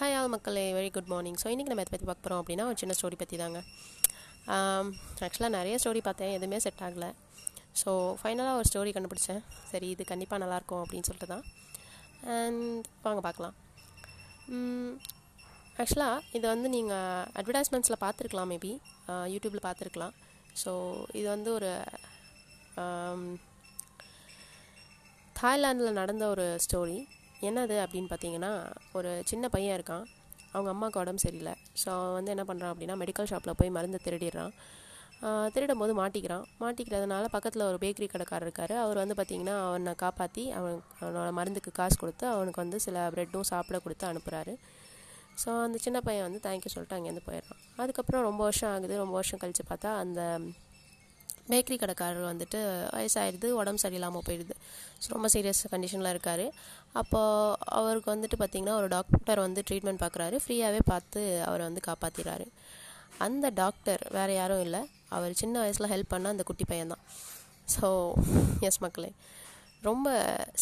Hi all மக்களே. Very good morning so இன்றைக்கி நம்ம எதை பற்றி பார்க்க போகிறோம் அப்படின்னா ஒரு சின்ன ஸ்டோரி பற்றி தாங்க ஆக்சுவலாக நிறைய ஸ்டோரி பார்த்தேன். எதுவுமே செட் ஆகலை. ஸோ ஃபைனலாக ஒரு ஸ்டோரி கண்டுபிடிச்சேன். சரி இது கண்டிப்பாக நல்லாயிருக்கும் அப்படின்னு சொல்லிட்டு தான். அண்ட் வாங்க பார்க்கலாம். ஆக்சுவலாக இதை வந்து நீங்கள் அட்வர்டைஸ்மெண்ட்ஸில் பார்த்துருக்கலாம் மேபி யூடியூப்பில் பார்த்துருக்கலாம். ஸோ இது வந்து ஒரு தாய்லாண்டில் நடந்த ஒரு ஸ்டோரி என்னது அப்படின்னு பார்த்தீங்கன்னா ஒரு சின்ன பையன் இருக்கான். அவங்க அம்மாவுக்கு உடம்பு சரியில்லை. ஸோ அவன் வந்து என்ன பண்ணுறான் அப்படின்னா மெடிக்கல் ஷாப்பில் போய் மருந்து திருடிடுறான். திருடும் போது மாட்டிக்கிறான். மாட்டிக்கிறதுனால பக்கத்தில் ஒரு பேக்கரி கடைக்காரர் இருக்கார். அவர் வந்து பார்த்திங்கன்னா அவனை காப்பாற்றி அவன் அவனோட மருந்துக்கு காசு கொடுத்து அவனுக்கு வந்து சில ப்ரெட்டும் சாப்பிட கொடுத்து அனுப்புகிறாரு ஸோ அந்த சின்ன பையன் வந்து தேங்க்யூ சொல்லிட்டு அங்கேருந்து போயிடுறான். அதுக்கப்புறம் ரொம்ப வருஷம் ஆகுது. ரொம்ப வருஷம் கழித்து பார்த்தா அந்த பேக்கரி கடைக்காரர் வந்துட்டு வயசாகிடுது உடம்பு சரியில்லாமல் போயிடுது. ஸோ ரொம்ப சீரியஸ் கண்டிஷனில் இருக்கார். அப்போது அவருக்கு வந்துட்டு பார்த்திங்கன்னா ஒரு டாக்டர் வந்து ட்ரீட்மெண்ட் பார்க்குறாரு ஃப்ரீயாகவே பார்த்து அவரை வந்து காப்பாற்றிடுறாரு அந்த டாக்டர் வேறு யாரும் இல்லை. அவர் சின்ன வயசில் ஹெல்ப் பண்ண அந்த குட்டி பையன்தான் ஸோ எஸ் மக்களே. ரொம்ப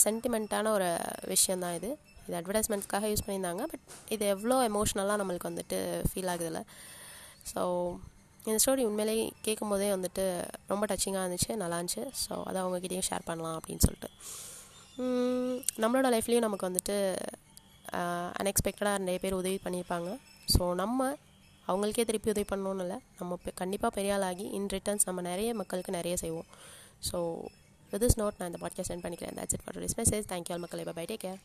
சென்டிமெண்ட்டான ஒரு விஷயந்தான் இது. இது அட்வர்டைஸ்மெண்ட்ஸ்க்காக யூஸ் பண்ணியிருந்தாங்க. பட் இது எவ்வளோ எமோஷ்னலாக நம்மளுக்கு வந்துட்டு ஃபீல் ஆகுதில்ல ஸோ இந்த ஸ்டோரி உண்மையிலேயே கேட்கும் போதே வந்துட்டு ரொம்ப டச்சிங்காக இருந்துச்சு நல்லா இருந்துச்சு. ஸோ அதை அவங்ககிட்டயும் ஷேர் பண்ணலாம் அப்படின்னு சொல்லிட்டு. நம்மளோட லைஃப்லேயும் நமக்கு வந்துட்டு அன்எக்ஸ்பெக்டடாக நிறைய பேர் உதவி பண்ணியிருப்பாங்க. ஸோ நம்ம அவங்களுக்கே திருப்பி உதவி பண்ணணும்னு இல்லை. நம்ம கண்டிப்பாக பெரிய ஆளாகி இன் ரிட்டர்ன்ஸ் நம்ம நிறைய மக்களுக்கு நிறைய செய்வோம். ஸோ வித் இஸ் நோட் நான் இந்த பாட்காஸ்ட் சென்ட் பண்ணிக்கிறேன். That's it for message thank you all இப்போ பை டேக் கேர்